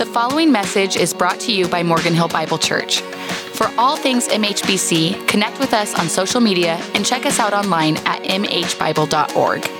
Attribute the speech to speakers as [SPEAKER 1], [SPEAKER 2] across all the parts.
[SPEAKER 1] The following message is brought to you by Morgan Hill Bible Church. For all things MHBC, connect with us on social media and check us out online at mhbible.org.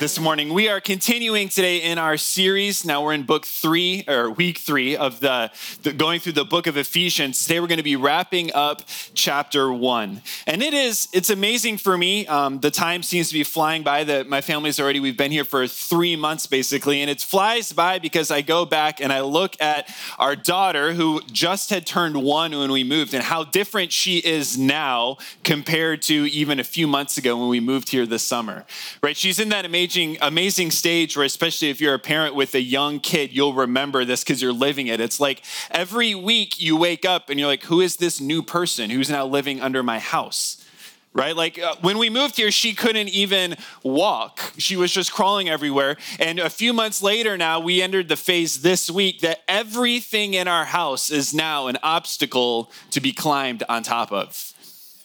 [SPEAKER 2] this morning. We are continuing today in our series. Now we're in book three or week three of the, the, going through the book of Ephesians. Today we're going to be wrapping up chapter one, and it is it's amazing for me. Um, the time seems to be flying by. That my family's already we've been here for three months basically, and it flies by because I go back and I look at our daughter who just had turned one when we moved, and how different she is now compared to even a few months ago when we moved here this summer. Right? She's in that amazing amazing, amazing stage where, especially if you're a parent with a young kid, you'll remember this because you're living it. It's like every week you wake up and you're like, who is this new person who's now living under my house? right? Like uh, when we moved here, she couldn't even walk. She was just crawling everywhere. And a few months later now, we entered the phase this week that everything in our house is now an obstacle to be climbed on top of.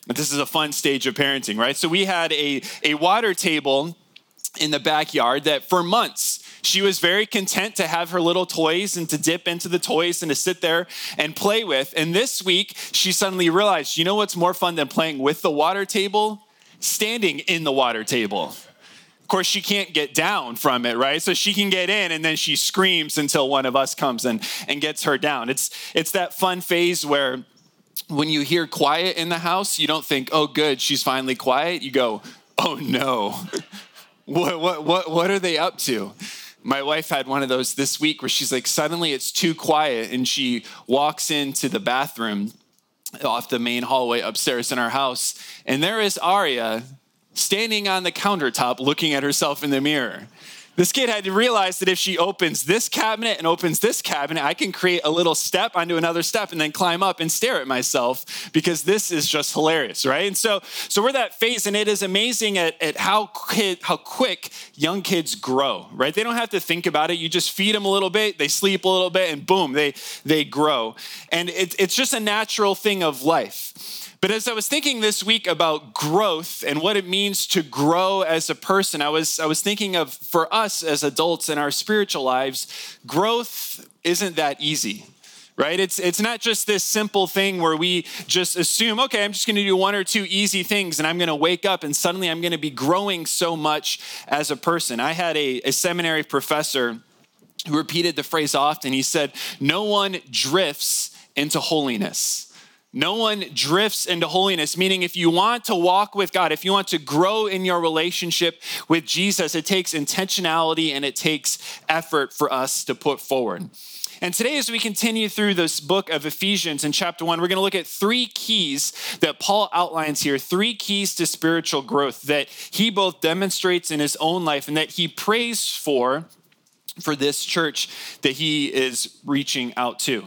[SPEAKER 2] But this is a fun stage of parenting, right? So we had a, a water table in the backyard that for months she was very content to have her little toys and to dip into the toys and to sit there and play with. And this week, she suddenly realized you know what's more fun than playing with the water table? Standing in the water table. Of course, she can't get down from it, right? So she can get in and then she screams until one of us comes and, and gets her down. It's, it's that fun phase where when you hear quiet in the house, you don't think, oh, good, she's finally quiet. You go, oh no, what, what, what, what are they up to? My wife had one of those this week where she's like, suddenly it's too quiet, and she walks into the bathroom off the main hallway upstairs in our house, and there is Aria standing on the countertop looking at herself in the mirror. This kid had to realize that if she opens this cabinet and opens this cabinet, I can create a little step onto another step and then climb up and stare at myself because this is just hilarious, right? And so, so we're that phase, and it is amazing at, at how, kid, how quick young kids grow, right? They don't have to think about it. You just feed them a little bit, they sleep a little bit, and boom, they, they grow. And it, it's just a natural thing of life. But as I was thinking this week about growth and what it means to grow as a person, I was, I was thinking of for us as adults in our spiritual lives, growth isn't that easy right? It's, it's not just this simple thing where we just assume, okay, I'm just going to do one or two easy things and I'm going to wake up and suddenly I'm going to be growing so much as a person. I had a, a seminary professor who repeated the phrase often. He said, No one drifts into holiness. No one drifts into holiness, meaning if you want to walk with God, if you want to grow in your relationship with Jesus, it takes intentionality and it takes effort for us to put forward. And today, as we continue through this book of Ephesians in chapter one, we're going to look at three keys that Paul outlines here three keys to spiritual growth that he both demonstrates in his own life and that he prays for for this church that he is reaching out to.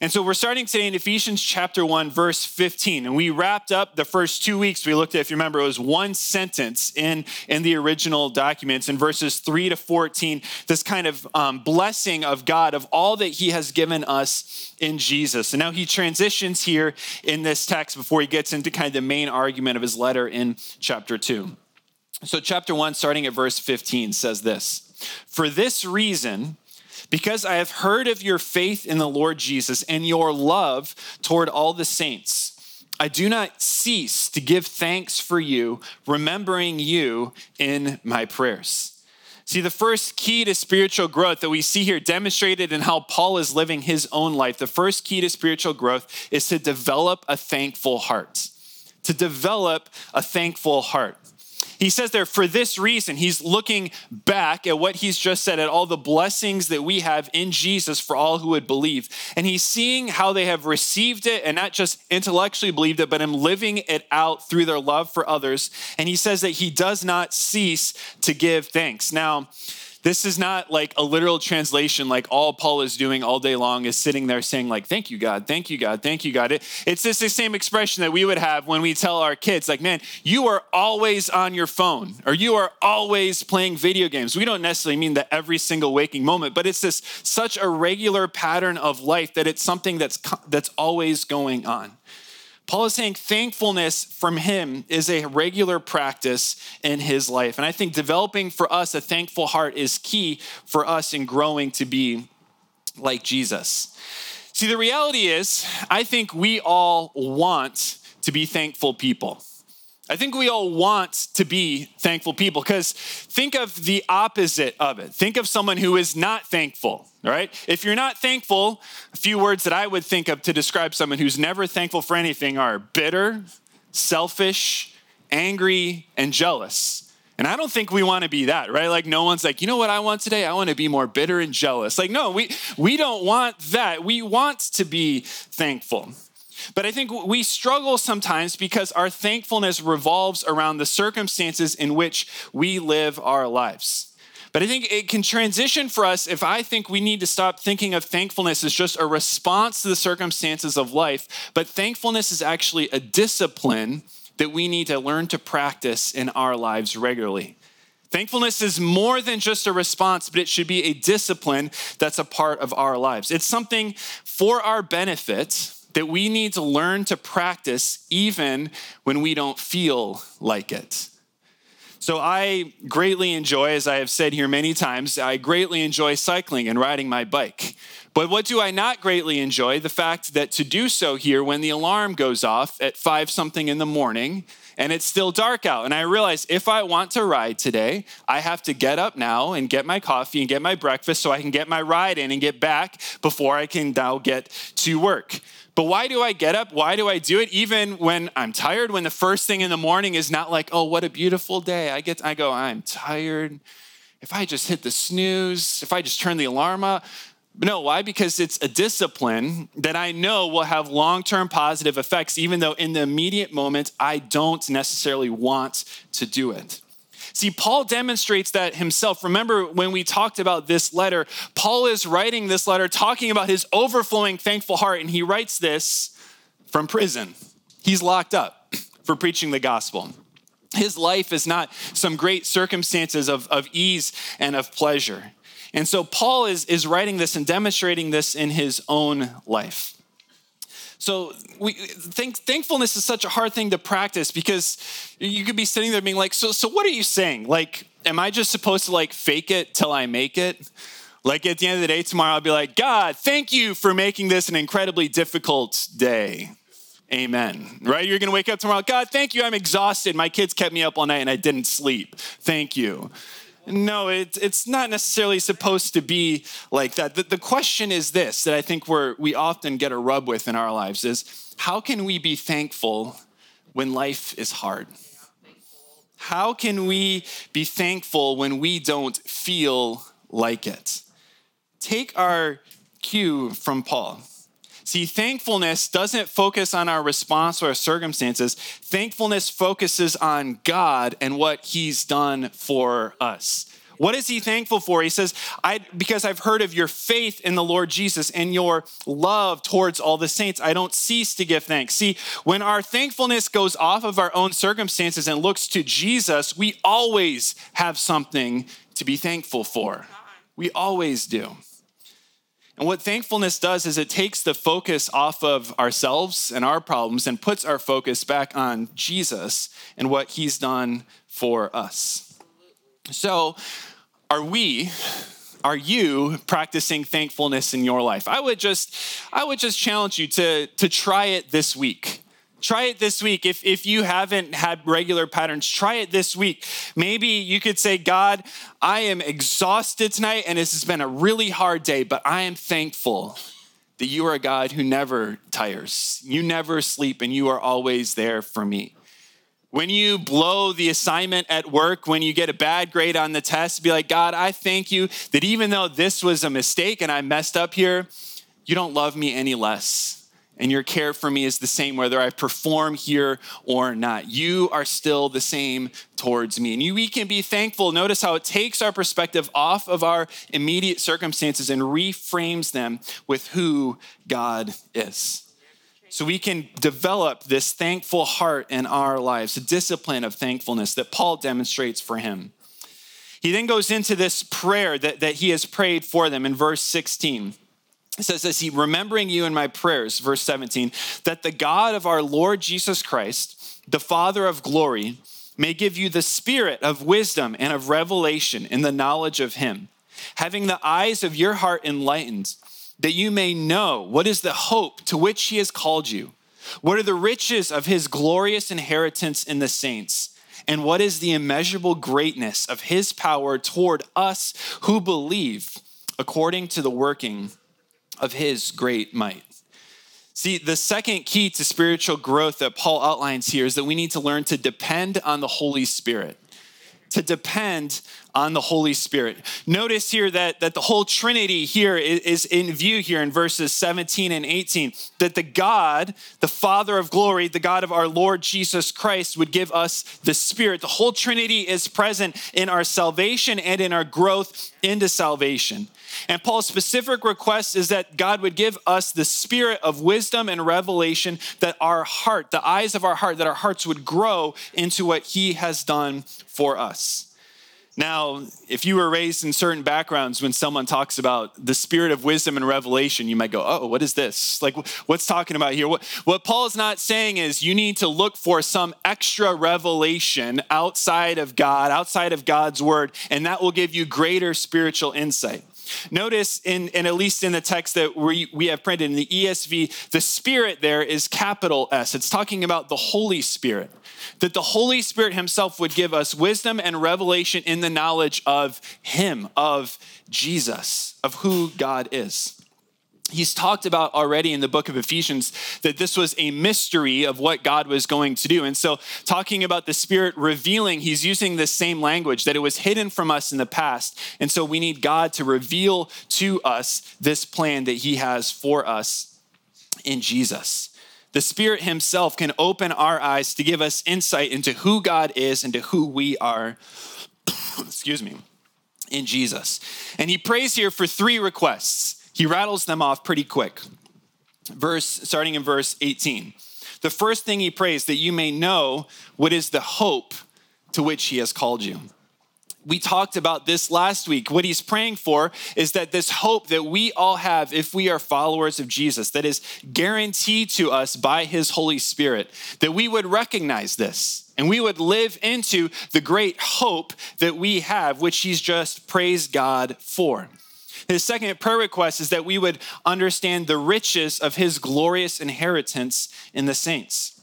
[SPEAKER 2] And so we're starting today in Ephesians chapter 1, verse 15. And we wrapped up the first two weeks. We looked at, if you remember, it was one sentence in, in the original documents in verses 3 to 14, this kind of um, blessing of God of all that he has given us in Jesus. And now he transitions here in this text before he gets into kind of the main argument of his letter in chapter 2. So, chapter 1, starting at verse 15, says this For this reason, because I have heard of your faith in the Lord Jesus and your love toward all the saints. I do not cease to give thanks for you, remembering you in my prayers. See, the first key to spiritual growth that we see here demonstrated in how Paul is living his own life, the first key to spiritual growth is to develop a thankful heart. To develop a thankful heart. He says there, for this reason, he's looking back at what he's just said, at all the blessings that we have in Jesus for all who would believe. And he's seeing how they have received it and not just intellectually believed it, but him living it out through their love for others. And he says that he does not cease to give thanks. Now, this is not like a literal translation, like all Paul is doing all day long is sitting there saying, like, thank you, God, thank you, God, thank you, God. It, it's just the same expression that we would have when we tell our kids, like, man, you are always on your phone or you are always playing video games. We don't necessarily mean that every single waking moment, but it's this such a regular pattern of life that it's something that's that's always going on. Paul is saying thankfulness from him is a regular practice in his life. And I think developing for us a thankful heart is key for us in growing to be like Jesus. See, the reality is, I think we all want to be thankful people. I think we all want to be thankful people because think of the opposite of it. Think of someone who is not thankful, right? If you're not thankful, a few words that I would think of to describe someone who's never thankful for anything are bitter, selfish, angry, and jealous. And I don't think we want to be that, right? Like no one's like, you know what I want today? I want to be more bitter and jealous. Like, no, we we don't want that. We want to be thankful. But I think we struggle sometimes because our thankfulness revolves around the circumstances in which we live our lives. But I think it can transition for us if I think we need to stop thinking of thankfulness as just a response to the circumstances of life, but thankfulness is actually a discipline that we need to learn to practice in our lives regularly. Thankfulness is more than just a response, but it should be a discipline that's a part of our lives. It's something for our benefit that we need to learn to practice even when we don't feel like it. So, I greatly enjoy, as I have said here many times, I greatly enjoy cycling and riding my bike. But what do I not greatly enjoy? The fact that to do so here when the alarm goes off at five something in the morning and it's still dark out. And I realize if I want to ride today, I have to get up now and get my coffee and get my breakfast so I can get my ride in and get back before I can now get to work. But why do I get up? Why do I do it? Even when I'm tired, when the first thing in the morning is not like, oh, what a beautiful day. I get, I go, I'm tired. If I just hit the snooze, if I just turn the alarm off, no, why? Because it's a discipline that I know will have long term positive effects, even though in the immediate moment I don't necessarily want to do it. See, Paul demonstrates that himself. Remember when we talked about this letter, Paul is writing this letter talking about his overflowing thankful heart, and he writes this from prison. He's locked up for preaching the gospel. His life is not some great circumstances of, of ease and of pleasure. And so Paul is, is writing this and demonstrating this in his own life. So we think, thankfulness is such a hard thing to practice because you could be sitting there being like, so, so what are you saying? Like, am I just supposed to like fake it till I make it? Like at the end of the day tomorrow, I'll be like, God, thank you for making this an incredibly difficult day. Amen. Right? You're going to wake up tomorrow. God, thank you. I'm exhausted. My kids kept me up all night and I didn't sleep. Thank you. No, it, it's not necessarily supposed to be like that. The, the question is this that I think we're, we often get a rub with in our lives is how can we be thankful when life is hard? How can we be thankful when we don't feel like it? Take our cue from Paul. See, thankfulness doesn't focus on our response or our circumstances. Thankfulness focuses on God and what He's done for us. What is he thankful for? He says, I, because I've heard of your faith in the Lord Jesus and your love towards all the saints, I don't cease to give thanks. See, when our thankfulness goes off of our own circumstances and looks to Jesus, we always have something to be thankful for. We always do. And what thankfulness does is it takes the focus off of ourselves and our problems and puts our focus back on Jesus and what he's done for us. So, are we are you practicing thankfulness in your life? I would just I would just challenge you to to try it this week. Try it this week. If, if you haven't had regular patterns, try it this week. Maybe you could say, God, I am exhausted tonight and this has been a really hard day, but I am thankful that you are a God who never tires. You never sleep and you are always there for me. When you blow the assignment at work, when you get a bad grade on the test, be like, God, I thank you that even though this was a mistake and I messed up here, you don't love me any less and your care for me is the same whether I perform here or not. You are still the same towards me. And you, we can be thankful. Notice how it takes our perspective off of our immediate circumstances and reframes them with who God is. So we can develop this thankful heart in our lives, a discipline of thankfulness that Paul demonstrates for him. He then goes into this prayer that, that he has prayed for them in verse 16. It says this, he remembering you in my prayers, verse 17, that the God of our Lord Jesus Christ, the Father of glory, may give you the spirit of wisdom and of revelation in the knowledge of him, having the eyes of your heart enlightened, that you may know what is the hope to which he has called you, what are the riches of his glorious inheritance in the saints and what is the immeasurable greatness of his power toward us who believe according to the working of his great might. See, the second key to spiritual growth that Paul outlines here is that we need to learn to depend on the Holy Spirit to depend on the Holy Spirit. Notice here that, that the whole Trinity here is in view here in verses 17 and 18. That the God, the Father of glory, the God of our Lord Jesus Christ, would give us the Spirit. The whole Trinity is present in our salvation and in our growth into salvation. And Paul's specific request is that God would give us the spirit of wisdom and revelation, that our heart, the eyes of our heart, that our hearts would grow into what he has done for us. Now, if you were raised in certain backgrounds, when someone talks about the spirit of wisdom and revelation, you might go, Oh, what is this? Like, what's talking about here? What, what Paul is not saying is you need to look for some extra revelation outside of God, outside of God's word, and that will give you greater spiritual insight. Notice, in, and at least in the text that we, we have printed in the ESV, the Spirit there is capital S. It's talking about the Holy Spirit. That the Holy Spirit Himself would give us wisdom and revelation in the knowledge of Him, of Jesus, of who God is he's talked about already in the book of Ephesians that this was a mystery of what God was going to do. And so, talking about the Spirit revealing, he's using the same language that it was hidden from us in the past. And so, we need God to reveal to us this plan that he has for us in Jesus. The Spirit Himself can open our eyes to give us insight into who God is and to who we are. Excuse me. In Jesus. And He prays here for three requests he rattles them off pretty quick. Verse starting in verse 18. The first thing he prays that you may know what is the hope to which he has called you. We talked about this last week. What he's praying for is that this hope that we all have if we are followers of Jesus, that is guaranteed to us by his Holy Spirit, that we would recognize this and we would live into the great hope that we have, which he's just praised God for. His second prayer request is that we would understand the riches of his glorious inheritance in the saints.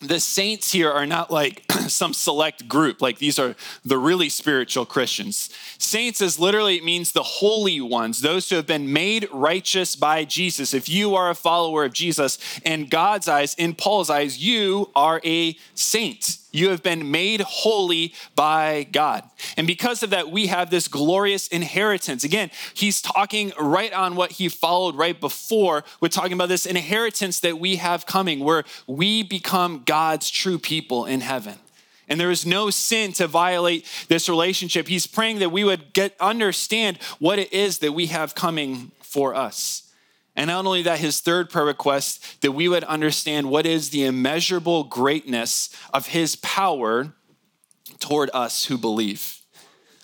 [SPEAKER 2] The saints here are not like some select group like these are the really spiritual christians. Saints is literally it means the holy ones those who have been made righteous by jesus. If you are a follower of jesus in god's eyes in paul's eyes you are a saint you have been made holy by God. And because of that, we have this glorious inheritance. Again, he's talking right on what he followed right before. We're talking about this inheritance that we have coming, where we become God's true people in heaven. And there is no sin to violate this relationship. He's praying that we would get understand what it is that we have coming for us. And not only that, his third prayer request, that we would understand what is the immeasurable greatness of his power toward us who believe.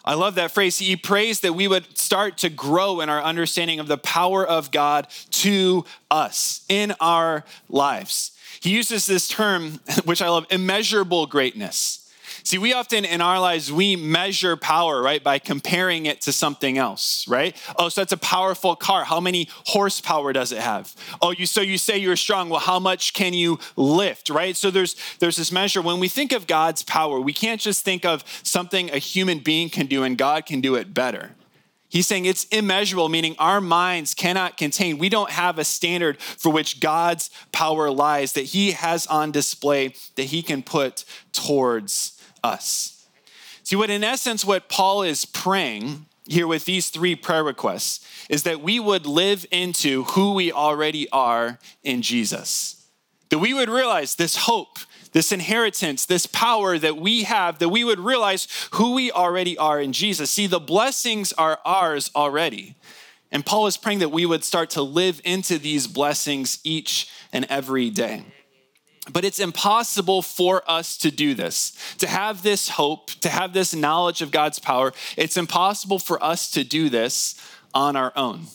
[SPEAKER 2] I love that phrase. He prays that we would start to grow in our understanding of the power of God to us in our lives. He uses this term, which I love, immeasurable greatness. See, we often in our lives, we measure power, right, by comparing it to something else, right? Oh, so that's a powerful car. How many horsepower does it have? Oh, you so you say you're strong. Well, how much can you lift, right? So there's there's this measure. When we think of God's power, we can't just think of something a human being can do and God can do it better. He's saying it's immeasurable, meaning our minds cannot contain. We don't have a standard for which God's power lies that He has on display that He can put towards us. See, what in essence, what Paul is praying here with these three prayer requests is that we would live into who we already are in Jesus. That we would realize this hope, this inheritance, this power that we have, that we would realize who we already are in Jesus. See, the blessings are ours already. And Paul is praying that we would start to live into these blessings each and every day. But it's impossible for us to do this, to have this hope, to have this knowledge of God's power. It's impossible for us to do this on our own.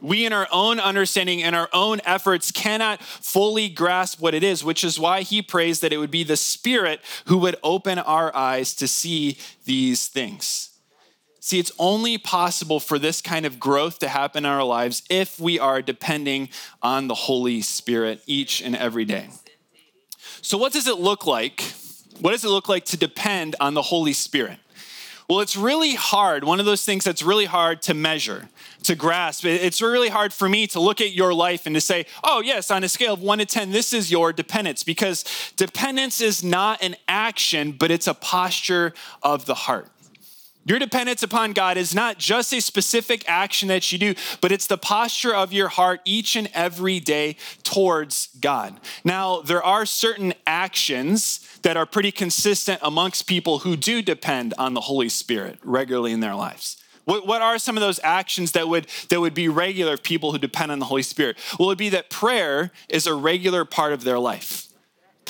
[SPEAKER 2] We, in our own understanding and our own efforts, cannot fully grasp what it is, which is why he prays that it would be the Spirit who would open our eyes to see these things. See, it's only possible for this kind of growth to happen in our lives if we are depending on the Holy Spirit each and every day. So, what does it look like? What does it look like to depend on the Holy Spirit? Well, it's really hard. One of those things that's really hard to measure, to grasp. It's really hard for me to look at your life and to say, oh, yes, on a scale of one to 10, this is your dependence. Because dependence is not an action, but it's a posture of the heart. Your dependence upon God is not just a specific action that you do, but it's the posture of your heart each and every day towards God. Now, there are certain actions that are pretty consistent amongst people who do depend on the Holy Spirit regularly in their lives. What, what are some of those actions that would, that would be regular of people who depend on the Holy Spirit? Well, it would be that prayer is a regular part of their life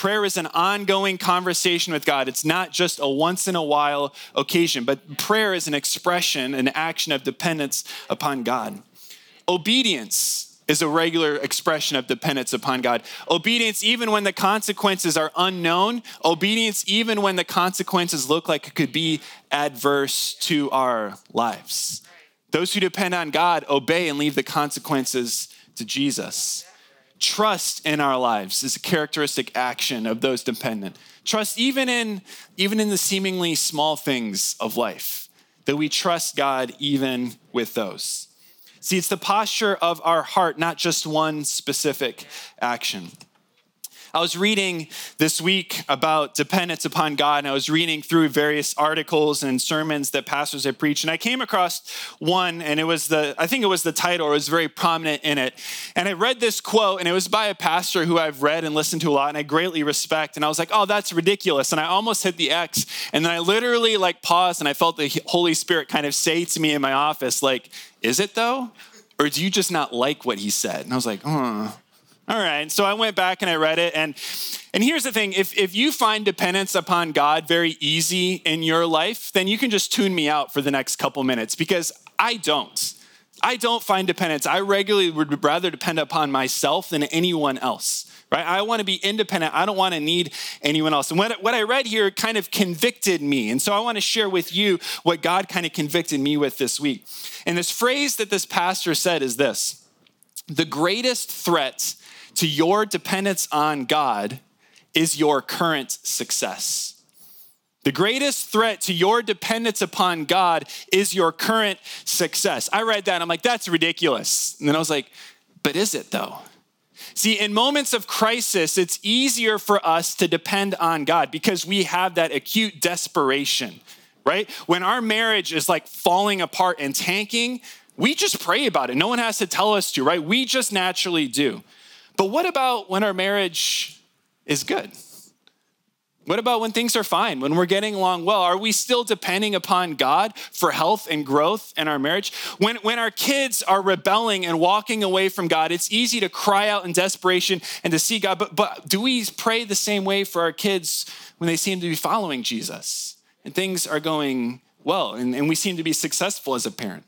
[SPEAKER 2] prayer is an ongoing conversation with God. It's not just a once in a while occasion, but prayer is an expression, an action of dependence upon God. Obedience is a regular expression of dependence upon God. Obedience, even when the consequences are unknown, obedience, even when the consequences look like it could be adverse to our lives. Those who depend on God obey and leave the consequences to Jesus. Trust in our lives is a characteristic action of those dependent. Trust even in even in the seemingly small things of life. That we trust God even with those. See, it's the posture of our heart, not just one specific action. I was reading this week about dependence upon God, and I was reading through various articles and sermons that pastors had preached, and I came across one, and it was the, I think it was the title, it was very prominent in it. And I read this quote, and it was by a pastor who I've read and listened to a lot, and I greatly respect. And I was like, oh, that's ridiculous. And I almost hit the X, and then I literally like paused, and I felt the Holy Spirit kind of say to me in my office, like, is it though? Or do you just not like what he said? And I was like, oh, all right. So I went back and I read it. And, and here's the thing if, if you find dependence upon God very easy in your life, then you can just tune me out for the next couple minutes because I don't. I don't find dependence. I regularly would rather depend upon myself than anyone else. Right? I want to be independent. I don't want to need anyone else. And what, what I read here kind of convicted me. And so I want to share with you what God kind of convicted me with this week. And this phrase that this pastor said is this the greatest threat to your dependence on God is your current success. The greatest threat to your dependence upon God is your current success. I read that I'm like, that's ridiculous. And then I was like, but is it though? See, in moments of crisis, it's easier for us to depend on God because we have that acute desperation, right? When our marriage is like falling apart and tanking, we just pray about it. No one has to tell us to, right? We just naturally do. But what about when our marriage is good? What about when things are fine, when we're getting along well? Are we still depending upon God for health and growth in our marriage? When, when our kids are rebelling and walking away from God, it's easy to cry out in desperation and to see God. But, but do we pray the same way for our kids when they seem to be following Jesus and things are going well and, and we seem to be successful as a parent?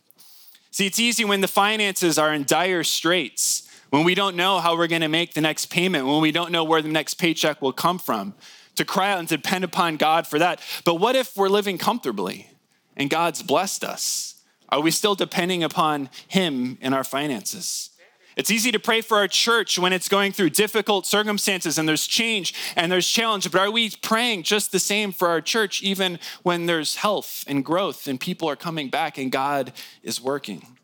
[SPEAKER 2] See, it's easy when the finances are in dire straits when we don't know how we're going to make the next payment, when we don't know where the next paycheck will come from, to cry out and depend upon God for that. But what if we're living comfortably and God's blessed us? Are we still depending upon Him in our finances? It's easy to pray for our church when it's going through difficult circumstances and there's change and there's challenge, but are we praying just the same for our church even when there's health and growth and people are coming back and God is working?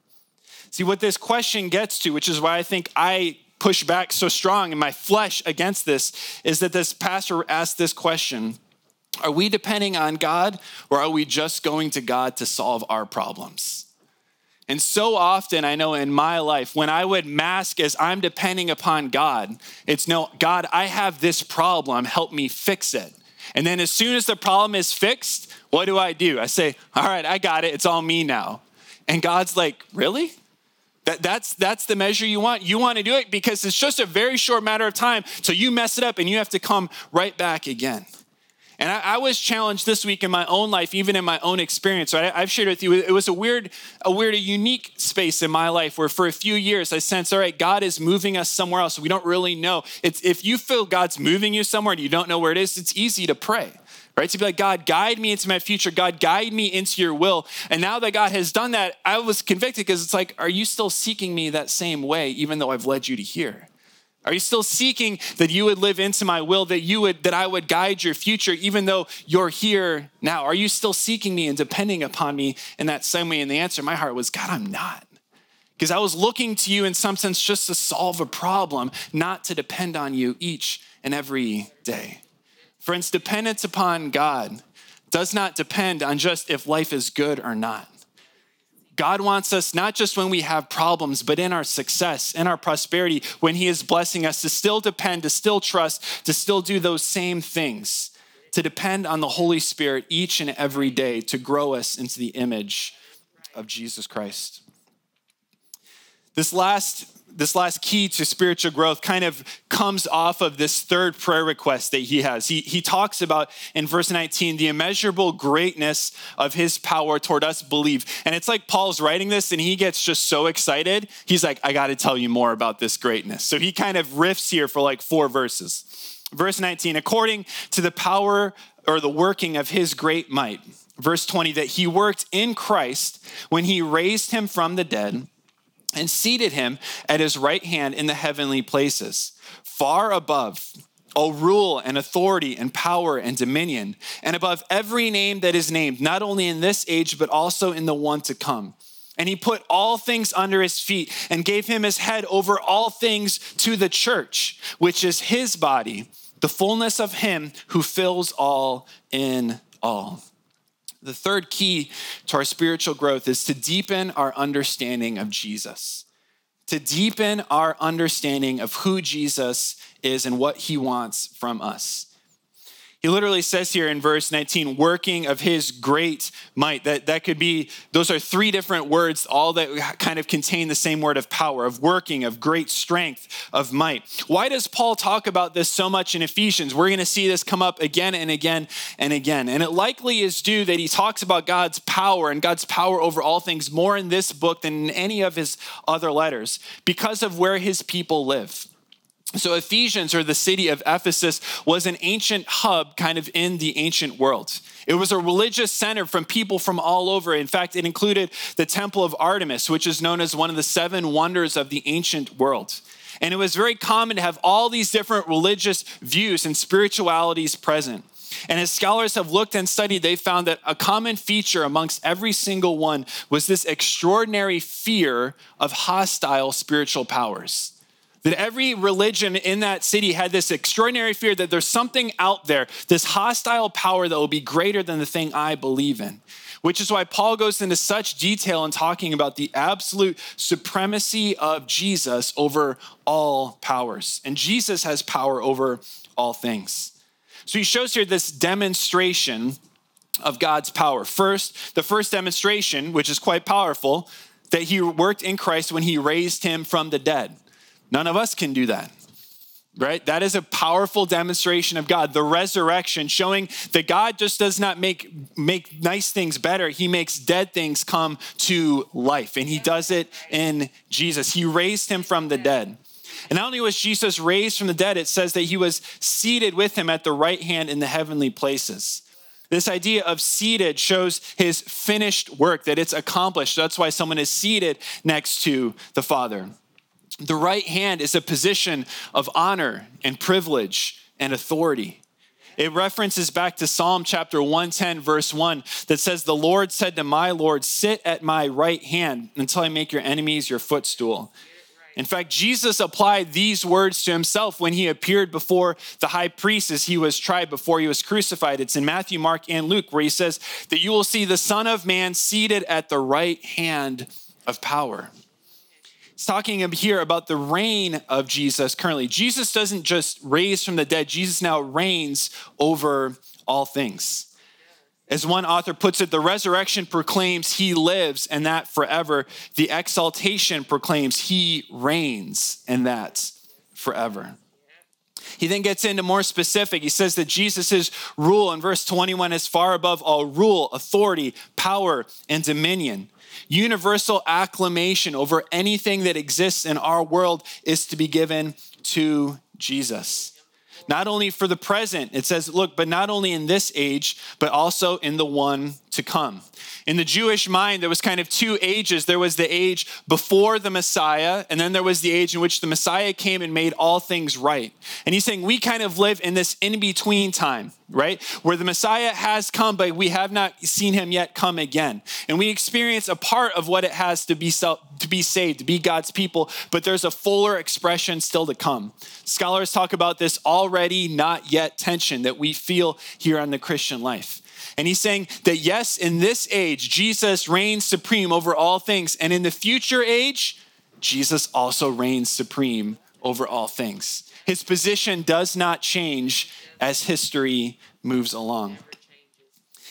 [SPEAKER 2] See, what this question gets to, which is why I think I push back so strong in my flesh against this, is that this pastor asked this question Are we depending on God or are we just going to God to solve our problems? And so often, I know in my life, when I would mask as I'm depending upon God, it's no, God, I have this problem, help me fix it. And then as soon as the problem is fixed, what do I do? I say, All right, I got it, it's all me now. And God's like, Really? That, that's, that's the measure you want. You want to do it because it's just a very short matter of time. So you mess it up and you have to come right back again. And I, I, was challenged this week in my own life, even in my own experience. Right? I, have shared with you, it was a weird, a weird, a unique space in my life where for a few years I sensed, all right, God is moving us somewhere else. We don't really know. It's, if you feel God's moving you somewhere and you don't know where it is, it's easy to pray right? To be like, God, guide me into my future. God, guide me into your will. And now that God has done that, I was convicted because it's like, are you still seeking me that same way, even though I've led you to here? Are you still seeking that you would live into my will, that you would that I would guide your future even though you're here now? Are you still seeking me and depending upon me in that same way? And the answer in my heart was, God, I'm not. Because I was looking to you in some sense just to solve a problem, not to depend on you each and every day. Friends, dependence upon God does not depend on just if life is good or not. God wants us not just when we have problems, but in our success, in our prosperity, when He is blessing us, to still depend, to still trust, to still do those same things, to depend on the Holy Spirit each and every day to grow us into the image of Jesus Christ. This last this last key to spiritual growth kind of comes off of this third prayer request that he has. He, he talks about in verse 19 the immeasurable greatness of his power toward us believe. And it's like Paul's writing this and he gets just so excited. He's like, I got to tell you more about this greatness. So he kind of riffs here for like four verses. Verse 19, according to the power or the working of his great might. Verse 20, that he worked in Christ when he raised him from the dead and seated him at his right hand in the heavenly places, far above all rule and authority and power and dominion, and above every name that is named, not only in this age, but also in the one to come. And he put all things under his feet and gave him his head over all things to the church, which is his body, the fullness of him who fills all in all. The third key to our spiritual growth is to deepen our understanding of Jesus, to deepen our understanding of who Jesus is and what he wants from us. He literally says here in verse 19, working of his great might. That, that could be, those are three different words, all that kind of contain the same word of power, of working, of great strength, of might. Why does Paul talk about this so much in Ephesians? We're going to see this come up again and again and again. And it likely is due that he talks about God's power and God's power over all things more in this book than in any of his other letters because of where his people live. So, Ephesians, or the city of Ephesus, was an ancient hub kind of in the ancient world. It was a religious center from people from all over. In fact, it included the Temple of Artemis, which is known as one of the seven wonders of the ancient world. And it was very common to have all these different religious views and spiritualities present. And as scholars have looked and studied, they found that a common feature amongst every single one was this extraordinary fear of hostile spiritual powers. That every religion in that city had this extraordinary fear that there's something out there, this hostile power that will be greater than the thing I believe in. Which is why Paul goes into such detail in talking about the absolute supremacy of Jesus over all powers. And Jesus has power over all things. So he shows here this demonstration of God's power. First, the first demonstration, which is quite powerful, that he worked in Christ when he raised him from the dead. None of us can do that. Right? That is a powerful demonstration of God. The resurrection showing that God just does not make make nice things better. He makes dead things come to life. And he does it in Jesus. He raised him from the dead. And not only was Jesus raised from the dead, it says that he was seated with him at the right hand in the heavenly places. This idea of seated shows his finished work, that it's accomplished. That's why someone is seated next to the Father. The right hand is a position of honor and privilege and authority. It references back to Psalm chapter 110, verse 1, that says, The Lord said to my Lord, Sit at my right hand until I make your enemies your footstool. In fact, Jesus applied these words to himself when he appeared before the high priest as he was tried before he was crucified. It's in Matthew, Mark, and Luke where he says that you will see the Son of Man seated at the right hand of power. It's talking here about the reign of Jesus currently. Jesus doesn't just raise from the dead, Jesus now reigns over all things. As one author puts it, the resurrection proclaims he lives and that forever. The exaltation proclaims he reigns and that forever. He then gets into more specific. He says that Jesus' rule in verse 21 is far above all rule, authority, power, and dominion. Universal acclamation over anything that exists in our world is to be given to Jesus. Not only for the present, it says, look, but not only in this age, but also in the one to come. In the Jewish mind, there was kind of two ages. There was the age before the Messiah, and then there was the age in which the Messiah came and made all things right. And he's saying we kind of live in this in between time, right? Where the Messiah has come, but we have not seen him yet come again. And we experience a part of what it has to be, self, to be saved, to be God's people, but there's a fuller expression still to come. Scholars talk about this already not yet tension that we feel here on the Christian life. And he's saying that yes, in this age, Jesus reigns supreme over all things. And in the future age, Jesus also reigns supreme over all things. His position does not change as history moves along.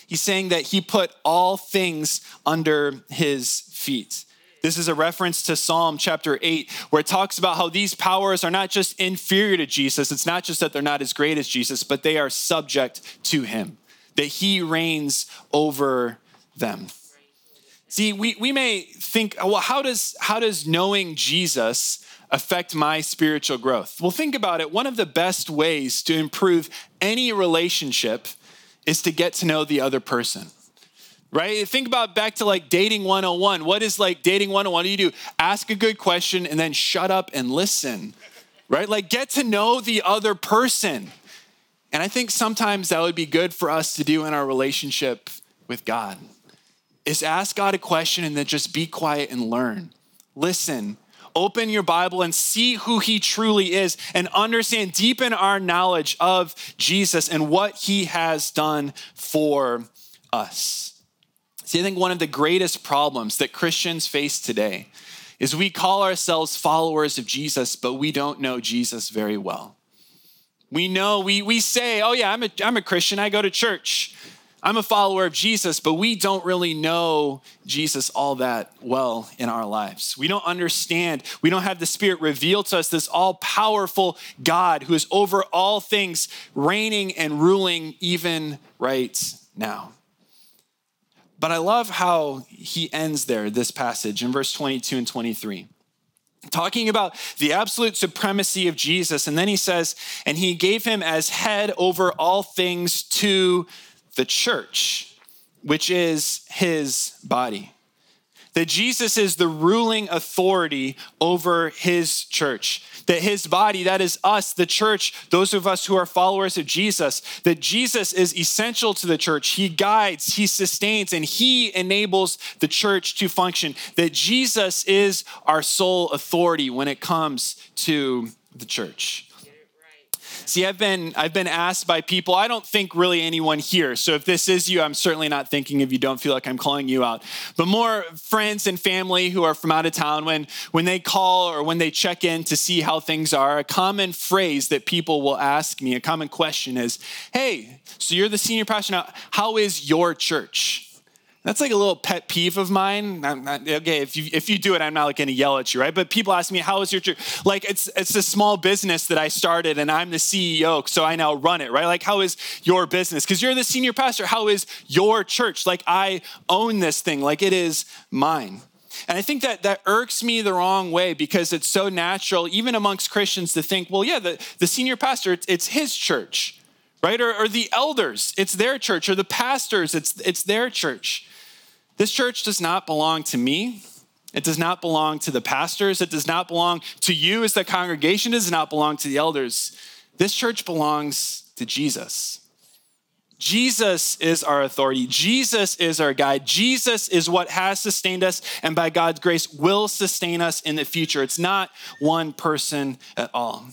[SPEAKER 2] He's saying that he put all things under his feet. This is a reference to Psalm chapter 8, where it talks about how these powers are not just inferior to Jesus. It's not just that they're not as great as Jesus, but they are subject to him that he reigns over them. See, we, we may think, well, how does, how does knowing Jesus affect my spiritual growth? Well, think about it. One of the best ways to improve any relationship is to get to know the other person. Right? Think about back to like dating 101. What is like dating 101? What do you do? Ask a good question and then shut up and listen. Right? Like get to know the other person. And I think sometimes that would be good for us to do in our relationship with God is ask God a question and then just be quiet and learn. Listen, open your Bible and see who he truly is and understand, deepen our knowledge of Jesus and what he has done for us. See, I think one of the greatest problems that Christians face today is we call ourselves followers of Jesus, but we don't know Jesus very well. We know, we, we say, oh, yeah, I'm a, I'm a Christian, I go to church. I'm a follower of Jesus, but we don't really know Jesus all that well in our lives. We don't understand. We don't have the Spirit revealed to us this all powerful God who is over all things, reigning and ruling even right now. But I love how he ends there, this passage in verse 22 and 23 talking about the absolute supremacy of Jesus. And then he says, and he gave him as head over all things to the church, which is his body that Jesus is the ruling authority over his church. That his body, that is us, the church, those of us who are followers of Jesus, that Jesus is essential to the church. He guides, he sustains, and he enables the church to function. That Jesus is our sole authority when it comes to the church. See, I've been I've been asked by people. I don't think really anyone here. So if this is you, I'm certainly not thinking of you. Don't feel like I'm calling you out. But more friends and family who are from out of town when when they call or when they check in to see how things are, a common phrase that people will ask me, a common question is, "Hey, so you're the senior pastor now. How is your church?" That's like a little pet peeve of mine. Not, okay, if you if you do it, I'm not like going to yell at you, right? But people ask me, "How is your church?" Like it's it's a small business that I started, and I'm the CEO, so I now run it, right? Like, how is your business? Because you're the senior pastor. How is your church? Like, I own this thing, like it is mine. And I think that that irks me the wrong way because it's so natural, even amongst Christians, to think, well, yeah, the, the senior pastor, it's, it's his church, right? Or, or the elders, it's their church, or the pastors, it's, it's their church. This church does not belong to me. It does not belong to the pastors. It does not belong to you as the congregation. It does not belong to the elders. This church belongs to Jesus. Jesus is our authority. Jesus is our guide. Jesus is what has sustained us and by God's grace will sustain us in the future. It's not one person at all.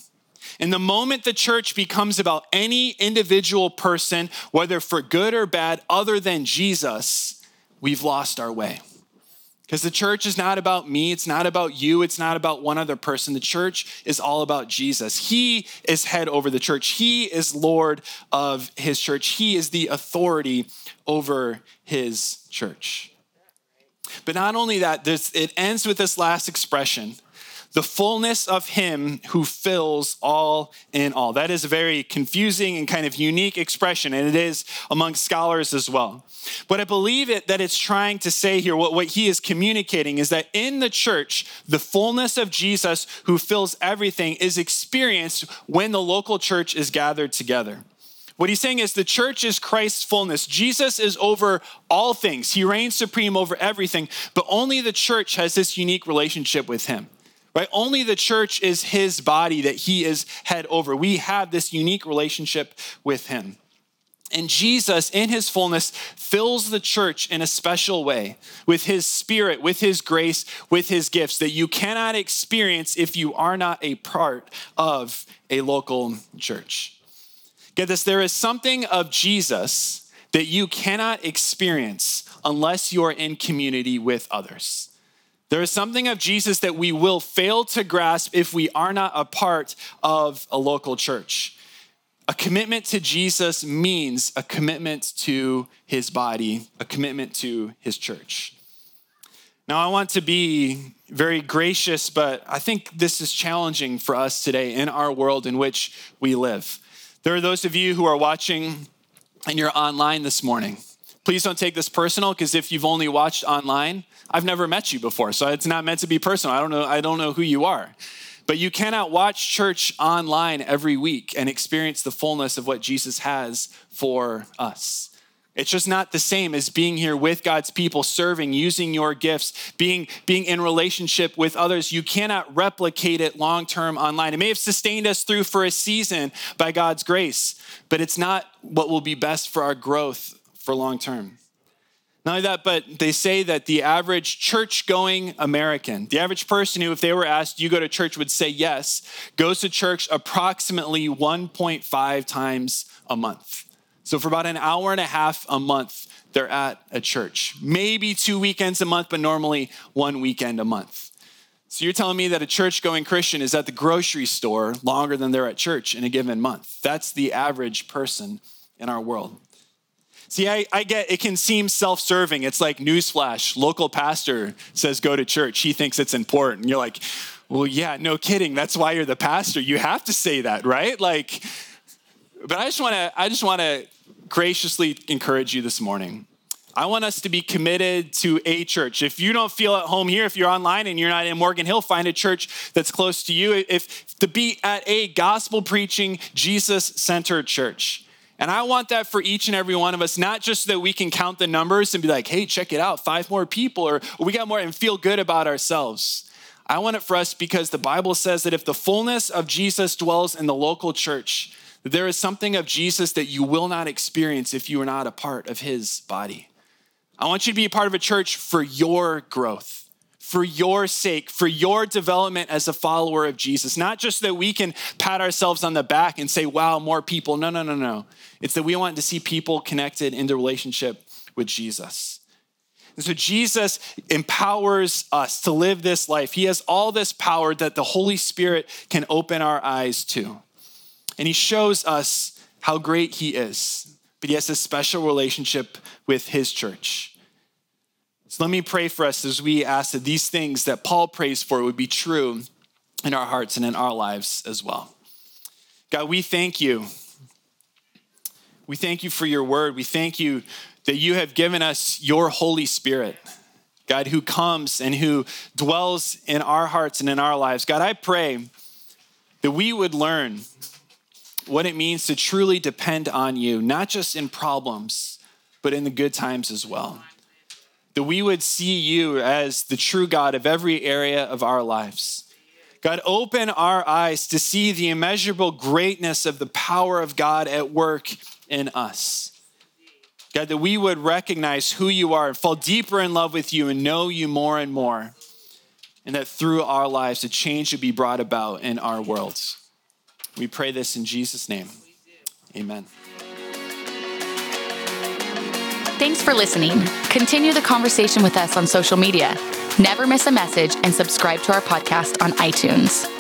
[SPEAKER 2] In the moment the church becomes about any individual person, whether for good or bad, other than Jesus, we've lost our way. Because the church is not about me, it's not about you, it's not about one other person. The church is all about Jesus. He is head over the church, He is Lord of His church, He is the authority over His church. But not only that, this, it ends with this last expression the fullness of Him who fills all in all. That is a very confusing and kind of unique expression, and it is among scholars as well. But I believe it that it's trying to say here, what, what he is communicating is that in the church, the fullness of Jesus who fills everything is experienced when the local church is gathered together. What he's saying is the church is Christ's fullness. Jesus is over all things, he reigns supreme over everything, but only the church has this unique relationship with him. Right? Only the church is his body that he is head over. We have this unique relationship with him. And Jesus, in his fullness, fills the church in a special way with his spirit, with his grace, with his gifts that you cannot experience if you are not a part of a local church. Get this, there is something of Jesus that you cannot experience unless you're in community with others. There is something of Jesus that we will fail to grasp if we are not a part of a local church. A commitment to Jesus means a commitment to his body, a commitment to his church. Now, I want to be very gracious, but I think this is challenging for us today in our world in which we live. There are those of you who are watching and you're online this morning. Please don't take this personal because if you've only watched online, I've never met you before. So it's not meant to be personal. I don't know I don't know who you are. But you cannot watch church online every week and experience the fullness of what Jesus has for us. It's just not the same as being here with God's people, serving, using your gifts, being, being in relationship with others. You cannot replicate it long term online. It may have sustained us through for a season by God's grace, but it's not what will be best for our growth for long term. Not only that, but they say that the average church going American, the average person who, if they were asked, you go to church, would say yes, goes to church approximately 1.5 times a month. So, for about an hour and a half a month, they're at a church. Maybe two weekends a month, but normally one weekend a month. So, you're telling me that a church going Christian is at the grocery store longer than they're at church in a given month. That's the average person in our world. See, I, I get it can seem self serving. It's like, newsflash, local pastor says go to church. He thinks it's important. You're like, well, yeah, no kidding. That's why you're the pastor. You have to say that, right? Like, but I just want to, I just want to graciously encourage you this morning. I want us to be committed to a church. If you don't feel at home here, if you're online and you're not in Morgan Hill, find a church that's close to you. If to be at a gospel preaching, Jesus centered church. And I want that for each and every one of us, not just so that we can count the numbers and be like, hey, check it out, five more people, or, or we got more and feel good about ourselves. I want it for us because the Bible says that if the fullness of Jesus dwells in the local church, there is something of Jesus that you will not experience if you are not a part of his body. I want you to be a part of a church for your growth, for your sake, for your development as a follower of Jesus. Not just that we can pat ourselves on the back and say, wow, more people. No, no, no, no. It's that we want to see people connected into relationship with Jesus. And so Jesus empowers us to live this life. He has all this power that the Holy Spirit can open our eyes to. And he shows us how great he is, but he has a special relationship with his church. So let me pray for us as we ask that these things that Paul prays for would be true in our hearts and in our lives as well. God, we thank you. We thank you for your word. We thank you that you have given us your Holy Spirit, God, who comes and who dwells in our hearts and in our lives. God, I pray that we would learn what it means to truly depend on you, not just in problems, but in the good times as well. That we would see you as the true God of every area of our lives. God, open our eyes to see the immeasurable greatness of the power of God at work in us. God, that we would recognize who you are and fall deeper in love with you and know you more and more. And that through our lives, a change would be brought about in our worlds. We pray this in Jesus' name. Amen.
[SPEAKER 1] Thanks for listening. Continue the conversation with us on social media. Never miss a message and subscribe to our podcast on iTunes.